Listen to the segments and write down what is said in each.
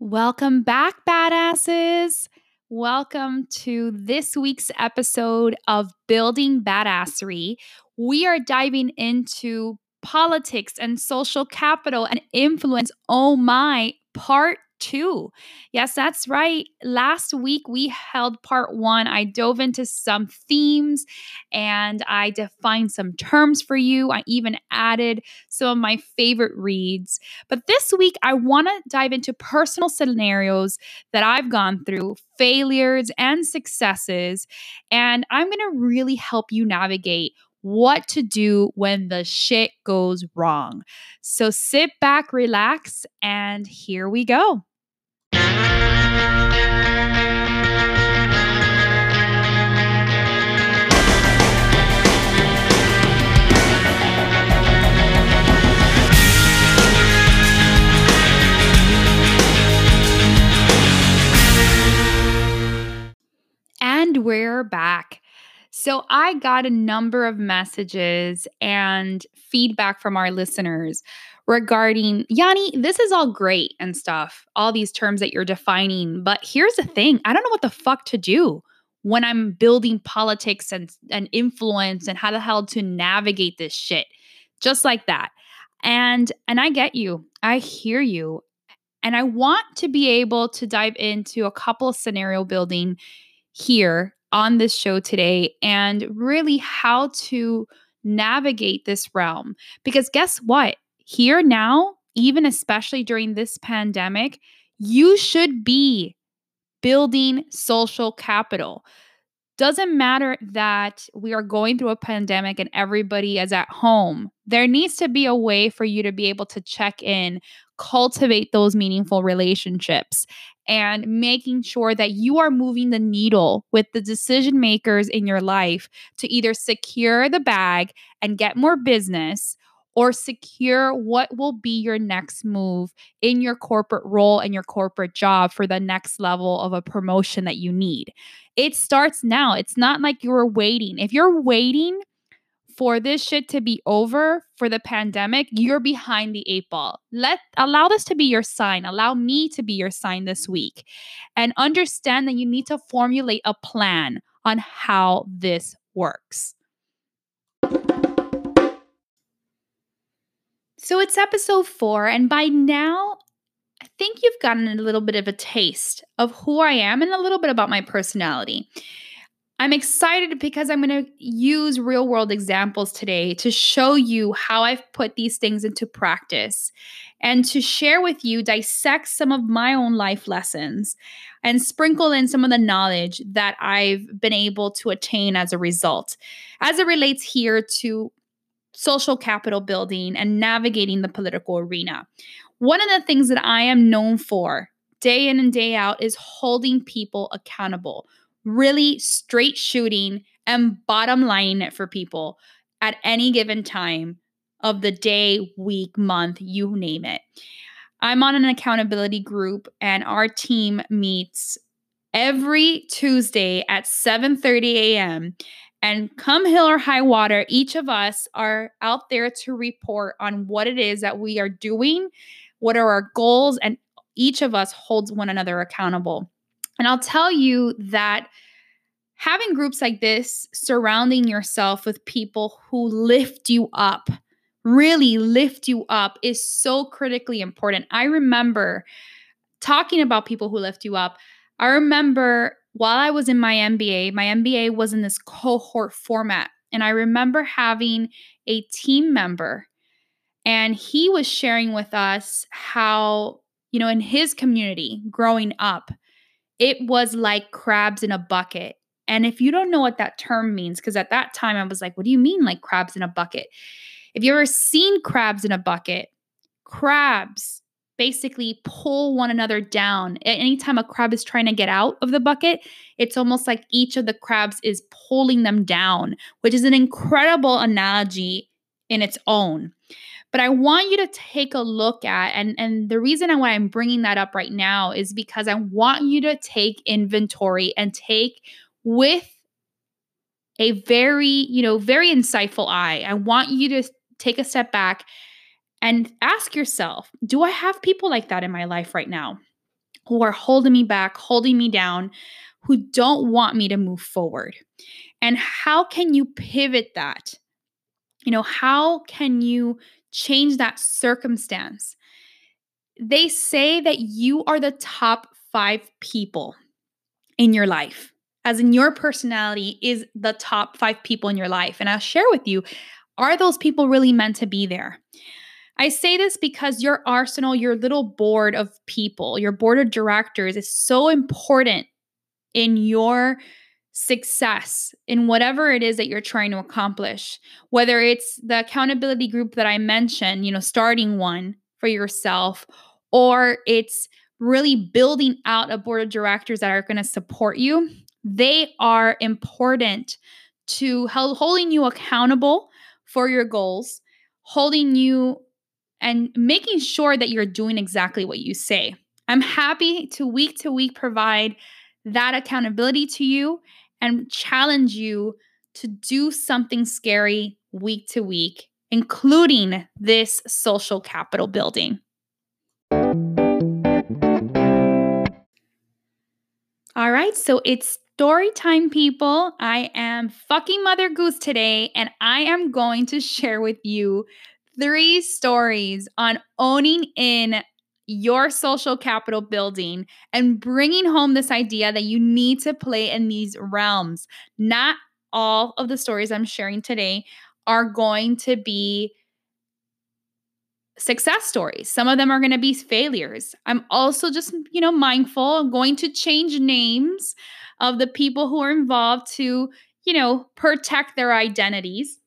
Welcome back, badasses. Welcome to this week's episode of Building Badassery. We are diving into politics and social capital and influence. Oh my, part two. Yes, that's right. Last week we held part one. I dove into some themes and I defined some terms for you. I even added some of my favorite reads. But this week I want to dive into personal scenarios that I've gone through, failures and successes. And I'm going to really help you navigate what to do when the shit goes wrong. So sit back, relax, and here we go. And we're back. So, I got a number of messages and feedback from our listeners regarding Yanni, this is all great and stuff, all these terms that you're defining. But here's the thing I don't know what the fuck to do when I'm building politics and, and influence and how the hell to navigate this shit. Just like that. And and I get you. I hear you. And I want to be able to dive into a couple of scenario building here on this show today and really how to navigate this realm. Because guess what? Here now, even especially during this pandemic, you should be building social capital. Doesn't matter that we are going through a pandemic and everybody is at home. There needs to be a way for you to be able to check in, cultivate those meaningful relationships, and making sure that you are moving the needle with the decision makers in your life to either secure the bag and get more business or secure what will be your next move in your corporate role and your corporate job for the next level of a promotion that you need. It starts now. It's not like you're waiting. If you're waiting for this shit to be over for the pandemic, you're behind the eight ball. Let allow this to be your sign. Allow me to be your sign this week. And understand that you need to formulate a plan on how this works. So it's episode 4 and by now I think you've gotten a little bit of a taste of who I am and a little bit about my personality. I'm excited because I'm going to use real world examples today to show you how I've put these things into practice and to share with you, dissect some of my own life lessons and sprinkle in some of the knowledge that I've been able to attain as a result, as it relates here to social capital building and navigating the political arena. One of the things that I am known for day in and day out is holding people accountable really straight shooting and bottom lining it for people at any given time of the day, week, month, you name it. I'm on an accountability group and our team meets every Tuesday at 7:30 a.m. And come hill or high water, each of us are out there to report on what it is that we are doing, what are our goals, and each of us holds one another accountable. And I'll tell you that having groups like this, surrounding yourself with people who lift you up, really lift you up, is so critically important. I remember talking about people who lift you up. I remember while I was in my MBA, my MBA was in this cohort format. And I remember having a team member, and he was sharing with us how, you know, in his community growing up, it was like crabs in a bucket. And if you don't know what that term means, because at that time I was like, what do you mean like crabs in a bucket? If you've ever seen crabs in a bucket, crabs basically pull one another down. Anytime a crab is trying to get out of the bucket, it's almost like each of the crabs is pulling them down, which is an incredible analogy in its own. But I want you to take a look at, and, and the reason why I'm bringing that up right now is because I want you to take inventory and take with a very, you know, very insightful eye. I want you to take a step back and ask yourself, do I have people like that in my life right now? who are holding me back, holding me down, who don't want me to move forward. And how can you pivot that? You know, how can you change that circumstance? They say that you are the top five people in your life, as in your personality is the top five people in your life. And I'll share with you are those people really meant to be there? I say this because your arsenal, your little board of people, your board of directors is so important in your success in whatever it is that you're trying to accomplish. Whether it's the accountability group that I mentioned, you know, starting one for yourself, or it's really building out a board of directors that are going to support you. They are important to holding you accountable for your goals, holding you and making sure that you're doing exactly what you say. I'm happy to week to week provide that accountability to you and challenge you to do something scary week to week, including this social capital building. All right, so it's story time, people. I am fucking Mother Goose today, and I am going to share with you three stories on owning in your social capital building and bringing home this idea that you need to play in these realms. Not all of the stories I'm sharing today are going to be success stories. Some of them are going to be failures. I'm also just, you know, mindful. I'm going to change names of the people who are involved to, you know, protect their identities.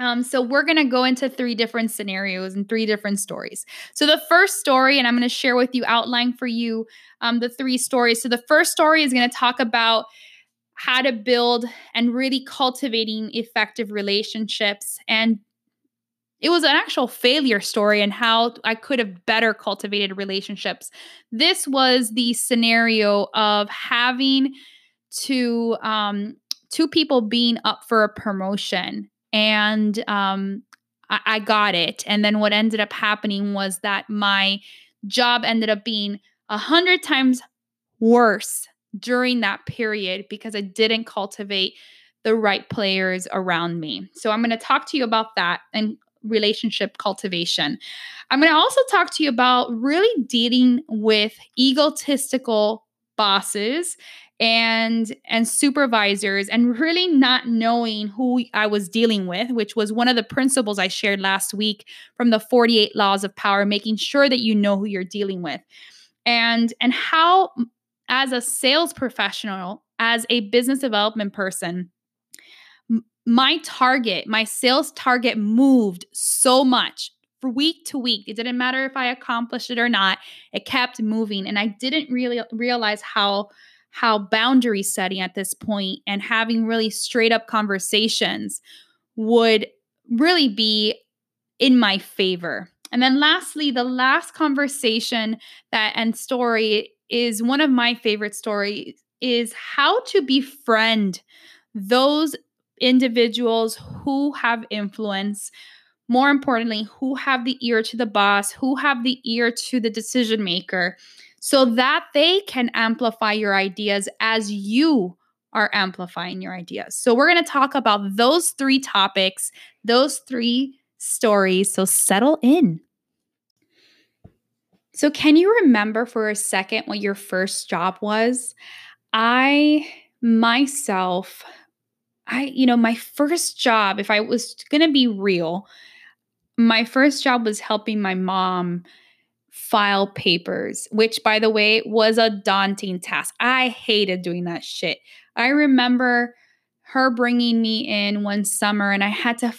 Um, so we're going to go into three different scenarios and three different stories. So the first story, and I'm going to share with you, outline for you um, the three stories. So the first story is going to talk about how to build and really cultivating effective relationships and it was an actual failure story and how I could have better cultivated relationships. This was the scenario of having to um, two people being up for a promotion and um, I, I got it. And then what ended up happening was that my job ended up being a hundred times worse during that period because I didn't cultivate the right players around me. So I'm going to talk to you about that and relationship cultivation. I'm going to also talk to you about really dealing with egotistical bosses and and supervisors and really not knowing who I was dealing with which was one of the principles I shared last week from the 48 laws of power making sure that you know who you're dealing with. And and how as a sales professional as a business development person my target my sales target moved so much for week to week. It didn't matter if I accomplished it or not. It kept moving and I didn't really realize how how boundary setting at this point and having really straight up conversations would really be in my favor. And then lastly, the last conversation that and story is one of my favorite stories is how to befriend those individuals who have influence more importantly who have the ear to the boss who have the ear to the decision maker so that they can amplify your ideas as you are amplifying your ideas. So, we're going to talk about those three topics, those three stories. So, settle in. So, can you remember for a second what your first job was? I myself, I, you know, my first job, if I was going to be real, my first job was helping my mom file papers, which, by the way, was a daunting task. I hated doing that shit. I remember her bringing me in one summer and I had to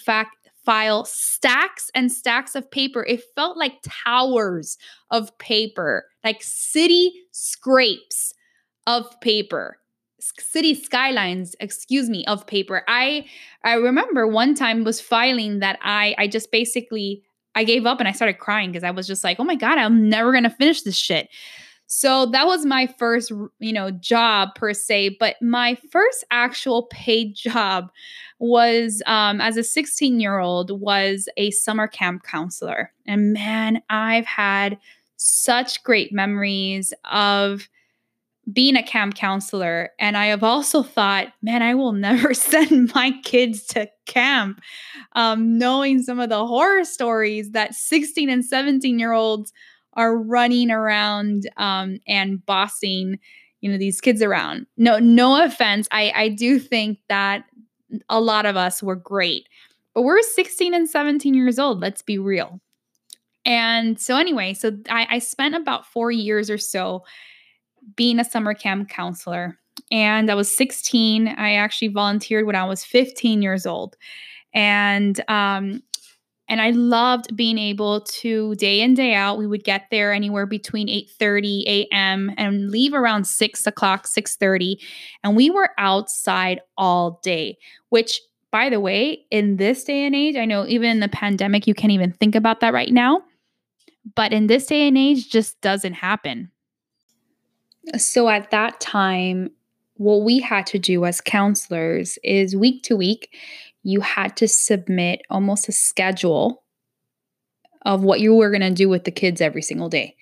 file stacks and stacks of paper. It felt like towers of paper, like city scrapes of paper city skylines excuse me of paper i i remember one time was filing that i i just basically I gave up and I started crying because I was just like, oh my God, I'm never going to finish this shit. So that was my first, you know, job per se. But my first actual paid job was um, as a 16 year old was a summer camp counselor. And man, I've had such great memories of being a camp counselor. And I have also thought, man, I will never send my kids to camp. Um, knowing some of the horror stories that 16 and 17 year olds are running around um, and bossing you know these kids around no no offense i i do think that a lot of us were great but we're 16 and 17 years old let's be real and so anyway so i, I spent about four years or so being a summer camp counselor and i was 16 i actually volunteered when i was 15 years old and um, and I loved being able to day in, day out, we would get there anywhere between 8:30 a.m. and leave around 6 o'clock, 6:30. And we were outside all day, which by the way, in this day and age, I know even in the pandemic, you can't even think about that right now. But in this day and age, just doesn't happen. So at that time, what we had to do as counselors is week to week, you had to submit almost a schedule of what you were going to do with the kids every single day.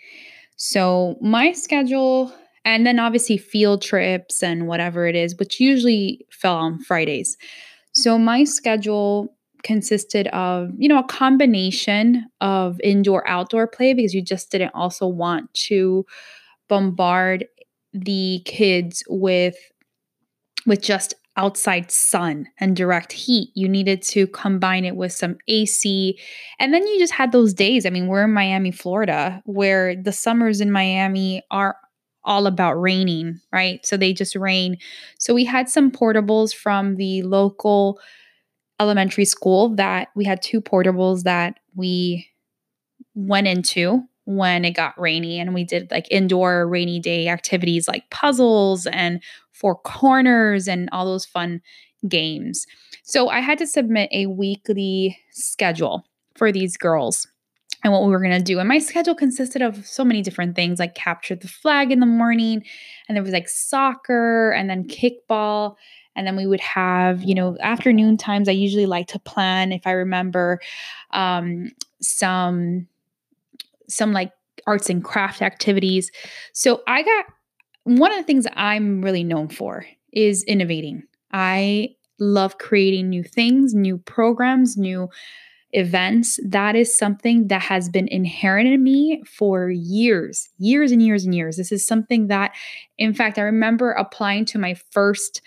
So, my schedule, and then obviously field trips and whatever it is, which usually fell on Fridays. So, my schedule consisted of, you know, a combination of indoor outdoor play because you just didn't also want to bombard the kids with with just outside sun and direct heat. You needed to combine it with some AC. And then you just had those days. I mean, we're in Miami, Florida, where the summers in Miami are all about raining, right? So they just rain. So we had some portables from the local elementary school that we had two portables that we went into when it got rainy and we did like indoor rainy day activities like puzzles and four corners and all those fun games. So I had to submit a weekly schedule for these girls and what we were going to do. And my schedule consisted of so many different things like capture the flag in the morning, and there was like soccer and then kickball. And then we would have, you know, afternoon times. I usually like to plan, if I remember, um, some some like arts and craft activities. So I got one of the things I'm really known for is innovating. I love creating new things, new programs, new events. That is something that has been inherent in me for years, years and years and years. This is something that, in fact, I remember applying to my first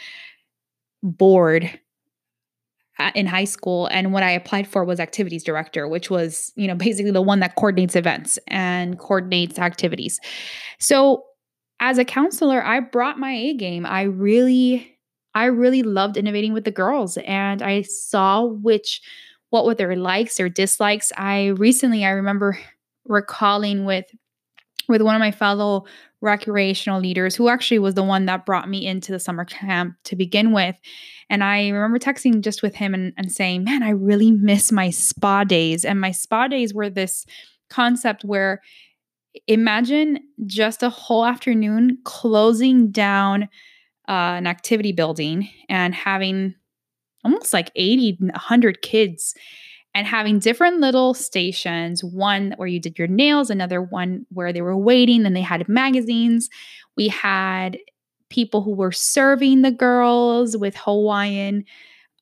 board Uh, in high school and what I applied for was activities director, which was, you know, basically the one that coordinates events and coordinates activities. So, as a counselor, I brought my A game. I really I really loved innovating with the girls and I saw which what were their likes or dislikes. I recently I remember recalling with with one of my fellow recreational leaders who actually was the one that brought me into the summer camp to begin with. And I remember texting just with him and, and saying, Man, I really miss my spa days. And my spa days were this concept where imagine just a whole afternoon closing down uh, an activity building and having almost like 80, 100 kids and having different little stations one where you did your nails another one where they were waiting then they had magazines we had people who were serving the girls with hawaiian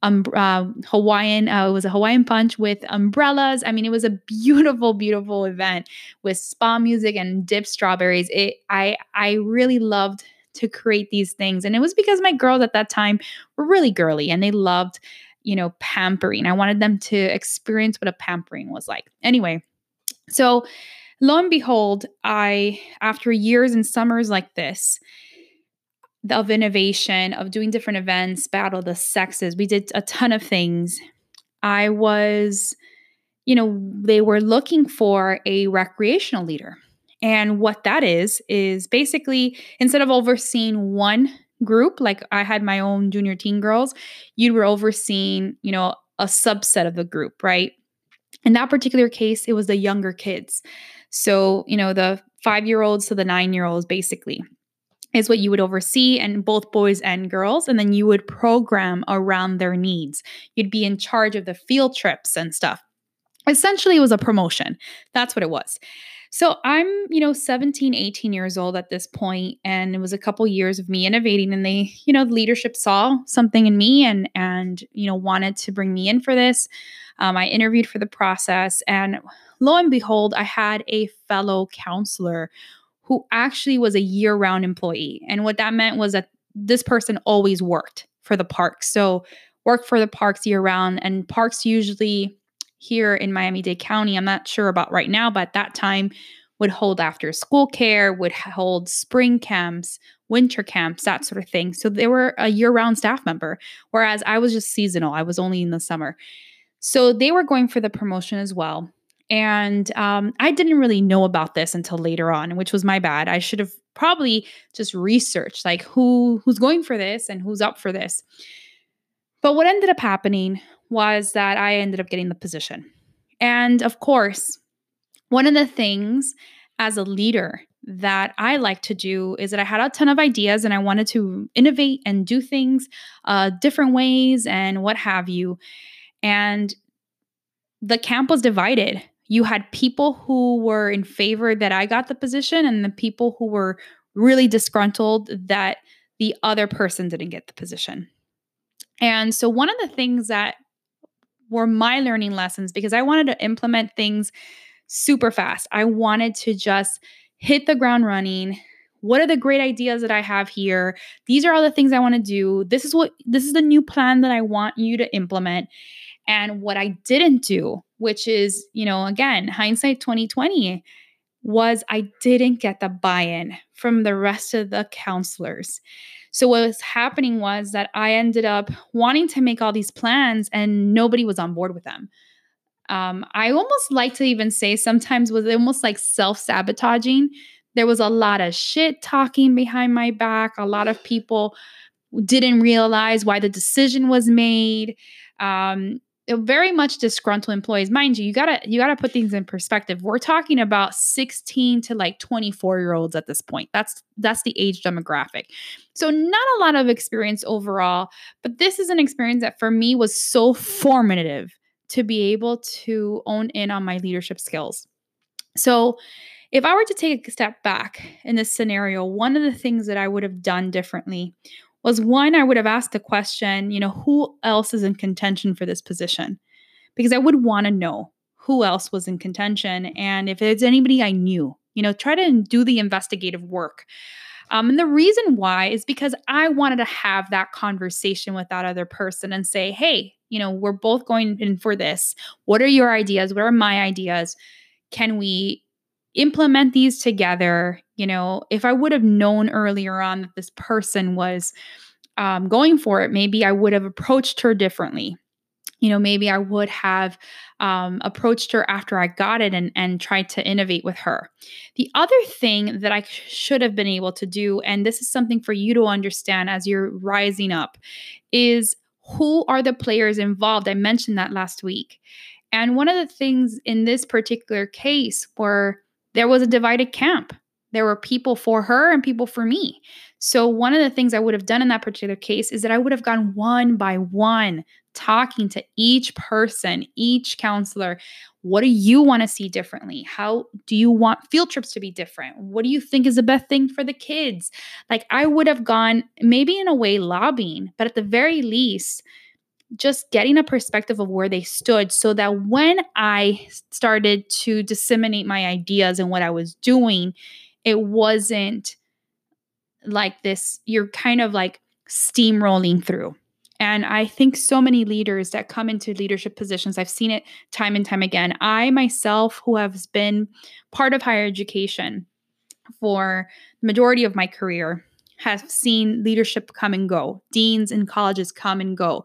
um, uh, Hawaiian, uh, it was a Hawaiian punch with umbrellas. I mean, it was a beautiful, beautiful event with spa music and dip strawberries. It, I, I really loved to create these things, and it was because my girls at that time were really girly and they loved you know, pampering. I wanted them to experience what a pampering was like. Anyway, so lo and behold, I, after years and summers like this, of innovation, of doing different events, battle the sexes, we did a ton of things. I was, you know, they were looking for a recreational leader. And what that is, is basically instead of overseeing one group, like I had my own junior teen girls, you were overseeing, you know, a subset of the group, right? In that particular case, it was the younger kids. So, you know, the five year olds to the nine year olds, basically, is what you would oversee, and both boys and girls. And then you would program around their needs. You'd be in charge of the field trips and stuff. Essentially, it was a promotion. That's what it was. So I'm, you know, 17, 18 years old at this point and it was a couple years of me innovating and they, you know, leadership saw something in me and and you know wanted to bring me in for this. Um, I interviewed for the process and lo and behold, I had a fellow counselor who actually was a year-round employee. And what that meant was that this person always worked for the park. So worked for the parks year round and parks usually here in Miami Dade County, I'm not sure about right now, but at that time would hold after school care, would hold spring camps, winter camps, that sort of thing. So they were a year round staff member, whereas I was just seasonal. I was only in the summer. So they were going for the promotion as well. And um, I didn't really know about this until later on, which was my bad. I should have probably just researched like who who's going for this and who's up for this. But what ended up happening was that I ended up getting the position. And of course, one of the things as a leader that I like to do is that I had a ton of ideas and I wanted to innovate and do things uh, different ways and what have you. And the camp was divided. You had people who were in favor that I got the position, and the people who were really disgruntled that the other person didn't get the position. And so, one of the things that were my learning lessons because I wanted to implement things super fast. I wanted to just hit the ground running. What are the great ideas that I have here? These are all the things I want to do. This is what this is the new plan that I want you to implement. And what I didn't do, which is, you know, again, hindsight 2020, was I didn't get the buy-in from the rest of the counselors. So what was happening was that I ended up wanting to make all these plans and nobody was on board with them. Um, I almost like to even say sometimes was almost like self-sabotaging. There was a lot of shit talking behind my back. A lot of people didn't realize why the decision was made. Um, very much disgruntled employees. Mind you you gotta you gotta put things in perspective. We're talking about 16 to like 24 year olds at this point. That's that's the age demographic. So not a lot of experience overall but this is an experience that for me was so formative to be able to own in on my leadership skills. So if i were to take a step back in this scenario one of the things that i would have done differently was one, I would have asked the question, you know, who else is in contention for this position? Because I would want to know who else was in contention and if it's anybody I knew, you know, try to do the investigative work. Um, and the reason why is because I wanted to have that conversation with that other person and say, hey, you know, we're both going in for this. What are your ideas? What are my ideas? Can we implement these together. You know, if I would have known earlier on that this person was um, going for it, maybe I would have approached her differently. You know, maybe I would have um, approached her after I got it and, and tried to innovate with her. The other thing that I should have been able to do, and this is something for you to understand as you're rising up, is who are the players involved? I mentioned that last week. And one of the things in this particular case were there was a divided camp. There were people for her and people for me. So, one of the things I would have done in that particular case is that I would have gone one by one, talking to each person, each counselor. What do you want to see differently? How do you want field trips to be different? What do you think is the best thing for the kids? Like, I would have gone maybe in a way lobbying, but at the very least, just getting a perspective of where they stood so that when I started to disseminate my ideas and what I was doing, it wasn't like this, you're kind of like steamrolling through. And I think so many leaders that come into leadership positions, I've seen it time and time again. I myself, who have been part of higher education for the majority of my career, have seen leadership come and go, deans in colleges come and go.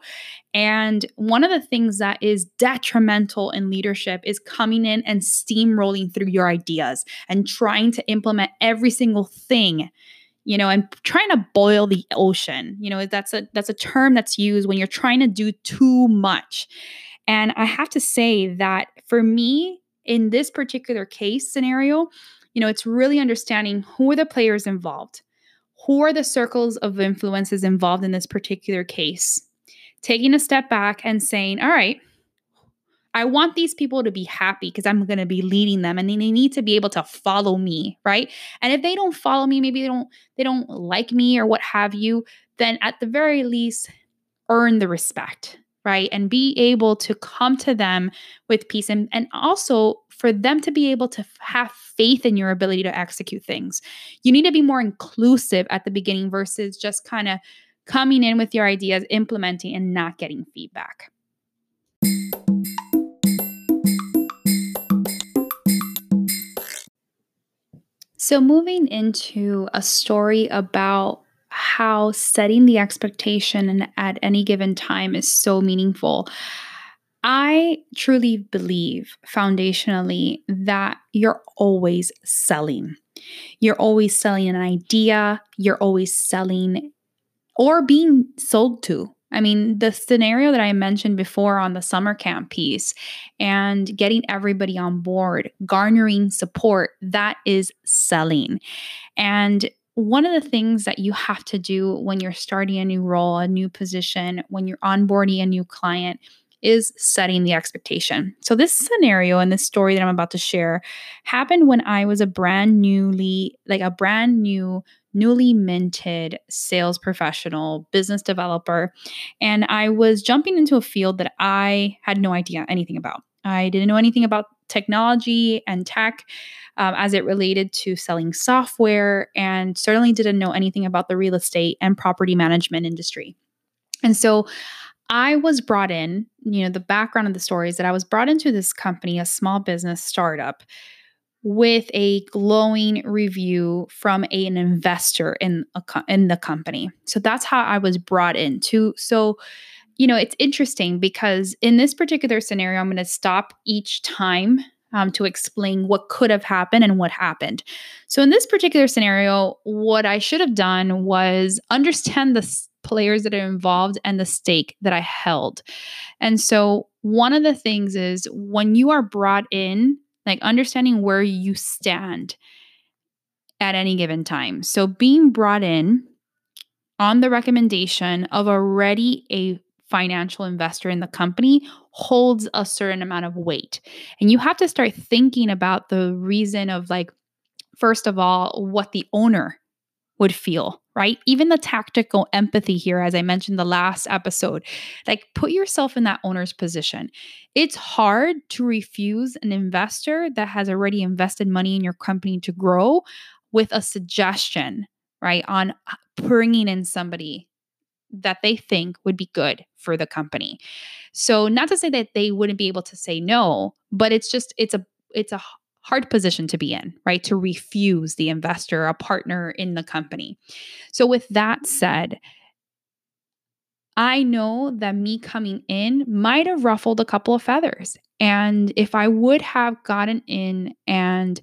And one of the things that is detrimental in leadership is coming in and steamrolling through your ideas and trying to implement every single thing you know and trying to boil the ocean you know that's a that's a term that's used when you're trying to do too much and i have to say that for me in this particular case scenario you know it's really understanding who are the players involved who are the circles of influences involved in this particular case? Taking a step back and saying, all right, I want these people to be happy because I'm going to be leading them and they need to be able to follow me, right? And if they don't follow me, maybe they don't they don't like me or what have you, then at the very least earn the respect, right? And be able to come to them with peace and and also for them to be able to have faith in your ability to execute things. You need to be more inclusive at the beginning versus just kind of coming in with your ideas, implementing, and not getting feedback. So, moving into a story about how setting the expectation at any given time is so meaningful. I truly believe foundationally that you're always selling. You're always selling an idea, you're always selling or being sold to. I mean, the scenario that I mentioned before on the summer camp piece and getting everybody on board, garnering support, that is selling. And one of the things that you have to do when you're starting a new role, a new position, when you're onboarding a new client is setting the expectation. So, this scenario and this story that I'm about to share happened when I was a brand newly, like a brand new, newly minted sales professional, business developer. And I was jumping into a field that I had no idea anything about. I didn't know anything about technology and tech um, as it related to selling software, and certainly didn't know anything about the real estate and property management industry. And so I was brought in, you know, the background of the story is that I was brought into this company, a small business startup, with a glowing review from a, an investor in a, in the company. So that's how I was brought in into. So, you know, it's interesting because in this particular scenario, I'm going to stop each time um, to explain what could have happened and what happened. So, in this particular scenario, what I should have done was understand the players that are involved and the stake that I held. And so, one of the things is when you are brought in, like understanding where you stand at any given time. So, being brought in on the recommendation of already a financial investor in the company holds a certain amount of weight. And you have to start thinking about the reason of like, first of all, what the owner would feel, right? Even the tactical empathy here, as I mentioned the last episode, like put yourself in that owner's position. It's hard to refuse an investor that has already invested money in your company to grow with a suggestion, right? On uh, bringing in somebody that they think would be good for the company. So not to say that they wouldn't be able to say no, but it's just it's a it's a hard position to be in, right? To refuse the investor, a partner in the company. So with that said, I know that me coming in might have ruffled a couple of feathers. And if I would have gotten in and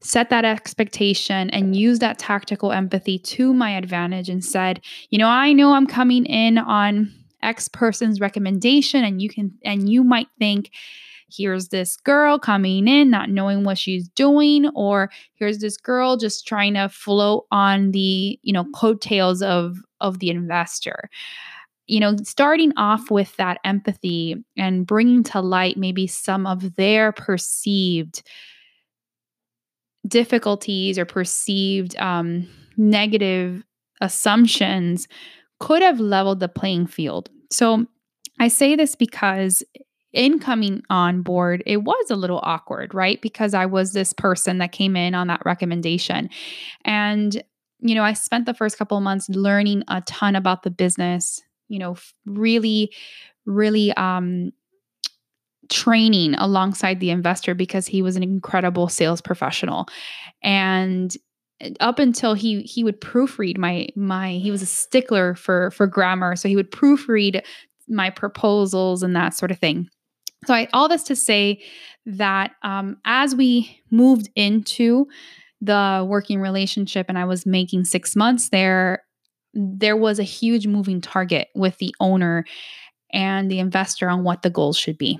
set that expectation and use that tactical empathy to my advantage and said, you know, I know I'm coming in on X person's recommendation and you can and you might think here's this girl coming in not knowing what she's doing or here's this girl just trying to float on the, you know, coattails of of the investor. You know, starting off with that empathy and bringing to light maybe some of their perceived difficulties or perceived um, negative assumptions could have leveled the playing field. So I say this because in coming on board, it was a little awkward, right? Because I was this person that came in on that recommendation. And, you know, I spent the first couple of months learning a ton about the business, you know, really, really um, training alongside the investor because he was an incredible sales professional. And eh, up until he he would proofread my my he was a stickler for for grammar. So he would proofread my proposals and that sort of thing. So I all this to say that um, as we moved into the working relationship and I was making six months there, there was a huge moving target with the owner and the investor on what the goals should be.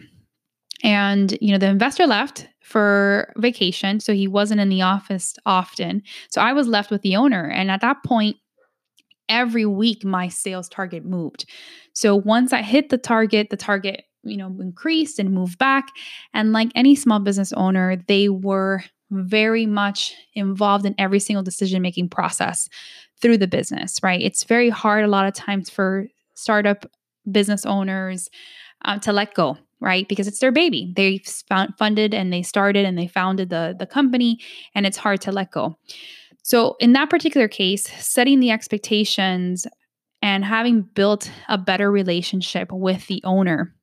And, you know, the investor left for vacation. So he wasn't in the office often. So I was left with the owner. And at that point, every week my sales target moved. So once I hit the target, the target you know, increased and moved back. And like any small business owner, they were very much involved in every single decision making process through the business, right? It's very hard a lot of times for startup business owners um, to let go, right? Because it's their baby. They funded and they started and they founded the the company, and it's hard to let go. So in that particular case, setting the expectations and having built a better relationship with the owner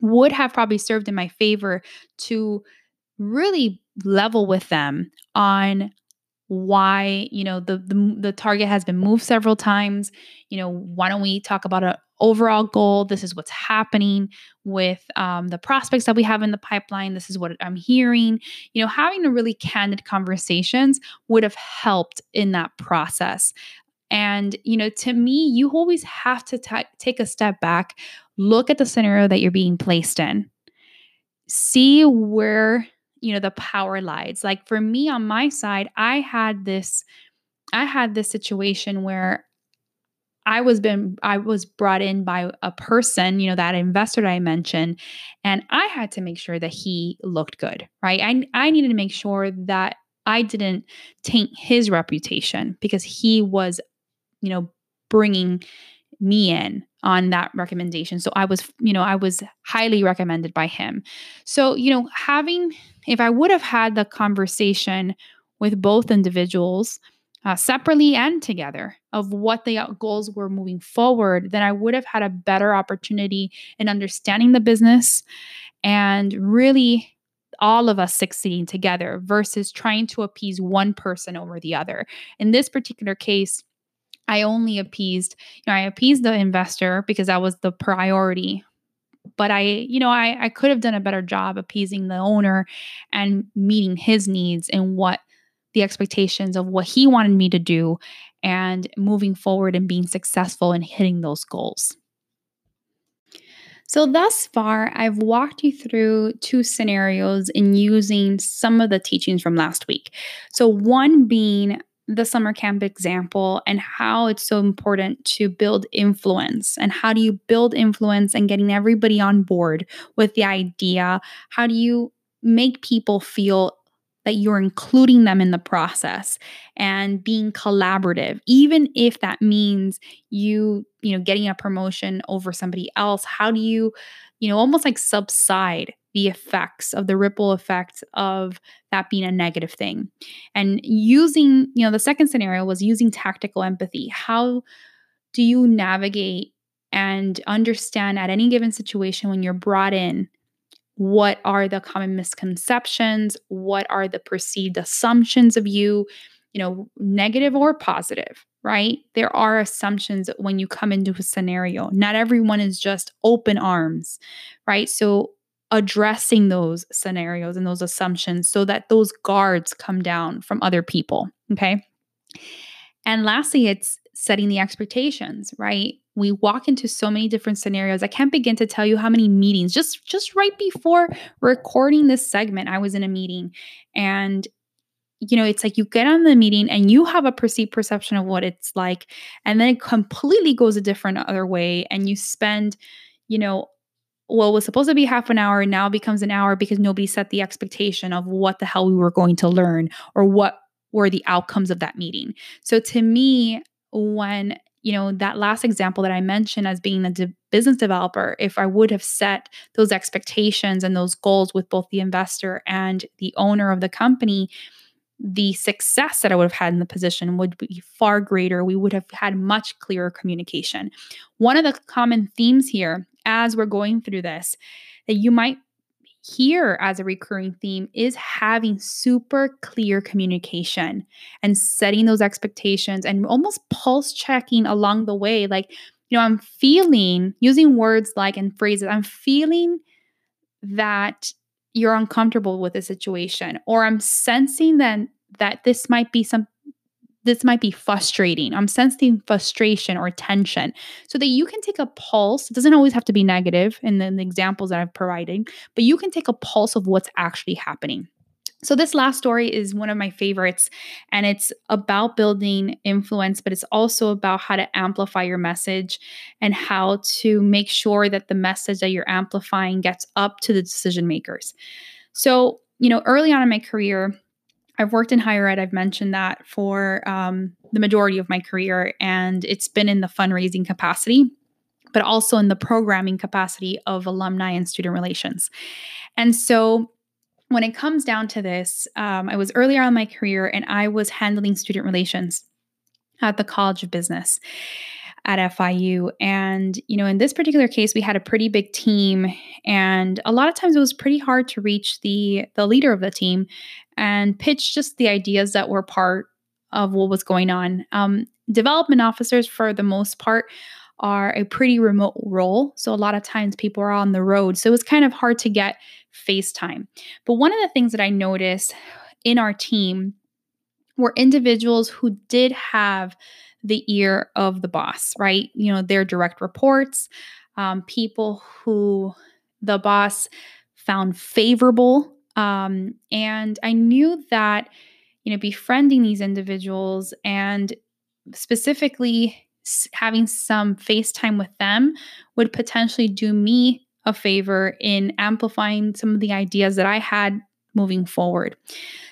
would have probably served in my favor to really level with them on why you know the, the the target has been moved several times. You know why don't we talk about an overall goal? This is what's happening with um, the prospects that we have in the pipeline. This is what i'm hearing. You know having a really candid conversations would have helped in that process. And you know to me you always have to t- take a step back look at the scenario that you're being placed in. See where you know the power lies. Like for me on my side i had this i had this situation where i was been i was brought in by a person you know that investor that i mentioned and i had to make sure that he looked good right? I i needed to make sure that i didn't taint his reputation because he was you know bringing me in on that recommendation. So I was, you know, I was highly recommended by him. So, you know, having, if I would have had the conversation with both individuals uh, separately and together of what the goals were moving forward, then I would have had a better opportunity in understanding the business and really all of us succeeding together versus trying to appease one person over the other. In this particular case, I only appeased, you know, I appeased the investor because that was the priority. But I, you know, I, I could have done a better job appeasing the owner and meeting his needs and what the expectations of what he wanted me to do and moving forward and being successful in hitting those goals. So, thus far, I've walked you through two scenarios in using some of the teachings from last week. So, one being the summer camp example and how it's so important to build influence and how do you build influence and getting everybody on board with the idea? How do you make people feel that you're including them in the process and being collaborative? Even if that means you you know getting a promotion over somebody else how do you you know almost like subside the effects of the ripple effect of that being a negative thing. And using, you know, the second scenario was using tactical empathy. How do you navigate and understand at any given situation when you're brought in what are the common misconceptions? What are the perceived assumptions of you? You know negative or positive right? There are assumptions when you come into a scenario. Not everyone is just open arms right? So addressing those scenarios and those assumptions so that those guards come down from other people. Okay. And lastly, it's setting the expectations, right? We walk into so many different scenarios. I can't begin to tell you how many meetings. Just just right before recording this segment, I was in a meeting and you know, it's like you get on the meeting and you have a perceived perception of what it's like and then it completely goes a different other way and you spend, you know, what was supposed to be half an hour and now becomes an hour because nobody set the expectation of what the hell we were going to learn or what were the outcomes of that meeting. So to me, when you know that last example that I mentioned as being a de- business developer, if I would have set those expectations and those goals with both the investor and the owner of the company, the success that I would have had in the position would be far greater. We would have had much clearer communication. One of the common themes here as we're going through this that you might hear as a recurring theme is having super clear communication and setting those expectations and almost pulse checking along the way. Like, you know, I'm feeling using words like and phrases, I'm feeling that you're uncomfortable with the situation, or I'm sensing then that this might be some this might be frustrating. I'm sensing frustration or tension so that you can take a pulse. It doesn't always have to be negative in the, in the examples that I'm providing, but you can take a pulse of what's actually happening. So, this last story is one of my favorites, and it's about building influence, but it's also about how to amplify your message and how to make sure that the message that you're amplifying gets up to the decision makers. So, you know, early on in my career, I've worked in higher ed. I've mentioned that for um, the majority of my career, and it's been in the fundraising capacity, but also in the programming capacity of alumni and student relations. And so, when it comes down to this, um, I was earlier on in my career and I was handling student relations at the College of Business at FIU. And, you know, in this particular case, we had a pretty big team. And a lot of times it was pretty hard to reach the the leader of the team and pitch just the ideas that were part of what was going on. Um, development officers, for the most part, are a pretty remote role. So a lot of times people are on the road. So it was kind of hard to get FaceTime. But one of the things that I noticed in our team were individuals who did have the ear of the boss, right? You know, their direct reports, um, people who the boss found favorable. Um, and I knew that, you know, befriending these individuals and specifically having some FaceTime with them would potentially do me a favor in amplifying some of the ideas that I had moving forward.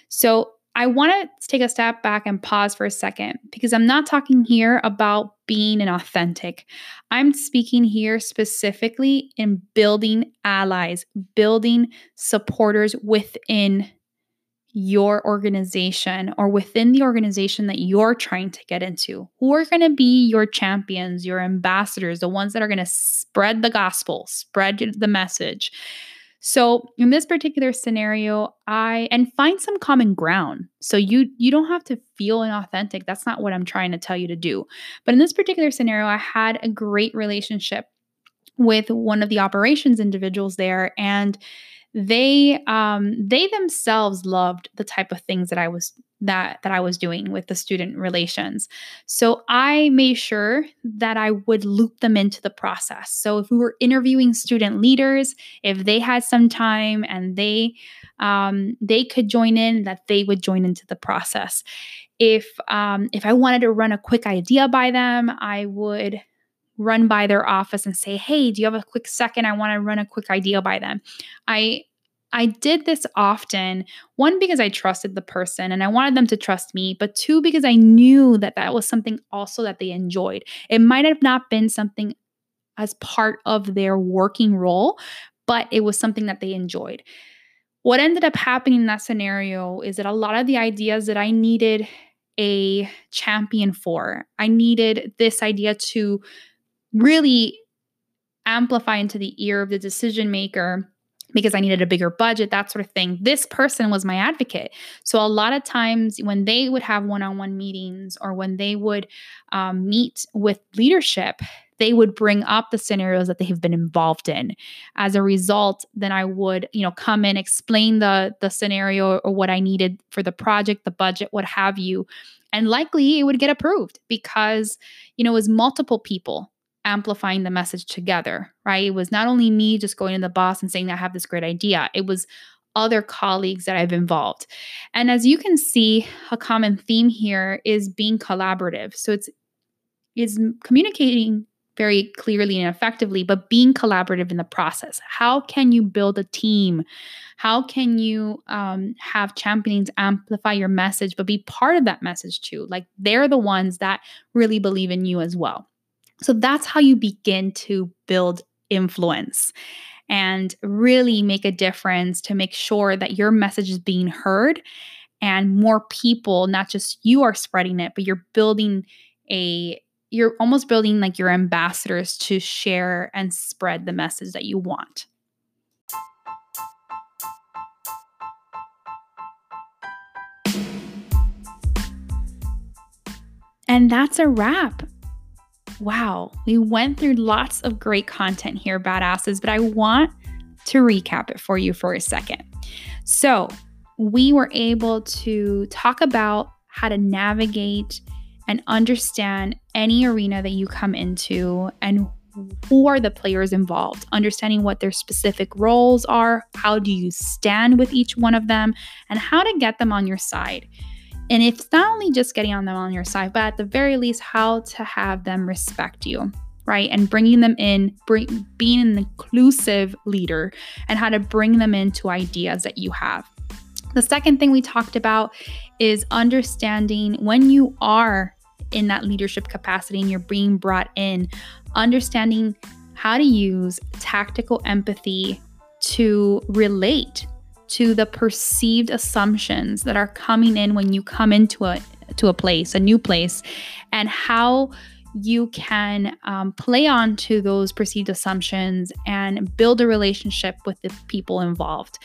So I want to take a step back and pause for a second because I'm not talking here about being an authentic. I'm speaking here specifically in building allies, building supporters within your organization or within the organization that you're trying to get into? Who are going to be your champions, your ambassadors, the ones that are going to spread the gospel, spread the message? So, in this particular scenario, I and find some common ground. So you you don't have to feel inauthentic. That's not what I'm trying to tell you to do. But in this particular scenario, I had a great relationship with one of the operations individuals there and they um they themselves loved the type of things that I was that that I was doing with the student relations. So I made sure that I would loop them into the process. So if we were interviewing student leaders, if they had some time and they um, they could join in, that they would join into the process. If um, if I wanted to run a quick idea by them, I would run by their office and say, "Hey, do you have a quick second? I want to run a quick idea by them." I I did this often, one because I trusted the person and I wanted them to trust me, but two because I knew that that was something also that they enjoyed. It might have not been something as part of their working role, but it was something that they enjoyed. What ended up happening in that scenario is that a lot of the ideas that I needed a champion for, I needed this idea to really amplify into the ear of the decision maker because I needed a bigger budget, that sort of thing. This person was my advocate. So, a lot of times when they would have one on one meetings or when they would um, meet with leadership, they would bring up the scenarios that they have been involved in. As a result, then I would, you know, come in, explain the the scenario or what I needed for the project, the budget, what have you. And likely it would get approved because, you know, it was multiple people amplifying the message together, right? It was not only me just going to the boss and saying, I have this great idea. It was other colleagues that I've involved. And as you can see, a common theme here is being collaborative. So it's is communicating very clearly and effectively, but being collaborative in the process. How can you build a team? How can you um, have champions amplify your message, but be part of that message too? Like they're the ones that really believe in you as well. So that's how you begin to build influence and really make a difference to make sure that your message is being heard and more people, not just you are spreading it, but you're building a you're almost building like your ambassadors to share and spread the message that you want. And that's a wrap. Wow, we went through lots of great content here, badasses, but I want to recap it for you for a second. So, we were able to talk about how to navigate and understand any arena that you come into and who are the players involved, understanding what their specific roles are, how do you stand with each one of them, and how to get them on your side. And it's not only just getting on them on your side, but at the very least, how to have them respect you, right? And bringing them in, bring, being an inclusive leader, and how to bring them into ideas that you have. The second thing we talked about is understanding when you are in that leadership capacity and you're being brought in, understanding how to use tactical empathy to relate to the perceived assumptions that are coming in when you come into a to a place, a new place, and how you can um, play on to those perceived assumptions and build a relationship with the people involved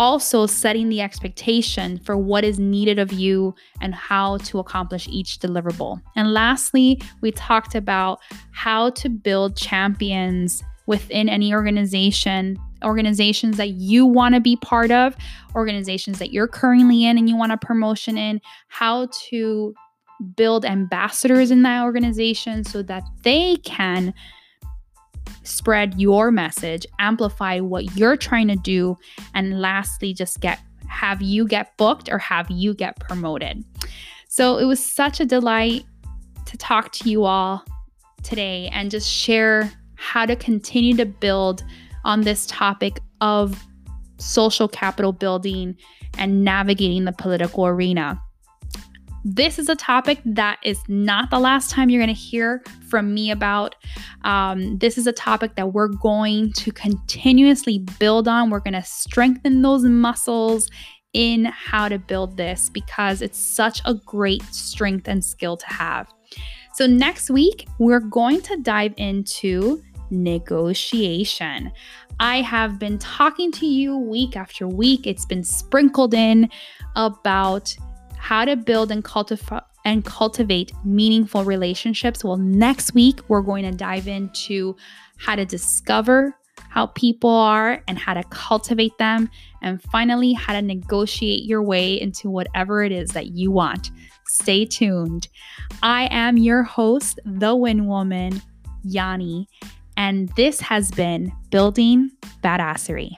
also setting the expectation for what is needed of you and how to accomplish each deliverable. And lastly, we talked about how to build champions within any organization organizations that you want to be part of, organizations that you're currently in and you want a promotion in, how to build ambassadors in that organization so that they can spread your message, amplify what you're trying to do, and lastly, just get have you get booked or have you get promoted. So it was such a delight to talk to you all today and just share how to continue to build on this topic of social capital building and navigating the political arena this is a topic that is not the last time you're going to hear from me about. Um, this is a topic that we're going to continuously build on. We're going to strengthen those muscles in how to build this because it's such a great strength and skill to have. So, next week, we're going to dive into negotiation. I have been talking to you week after week, it's been sprinkled in about how to build and cultivate and cultivate meaningful relationships. Well, next week we're going to dive into how to discover how people are and how to cultivate them, and finally, how to negotiate your way into whatever it is that you want. Stay tuned. I am your host, the Win Woman, Yanni, and this has been Building Badassery.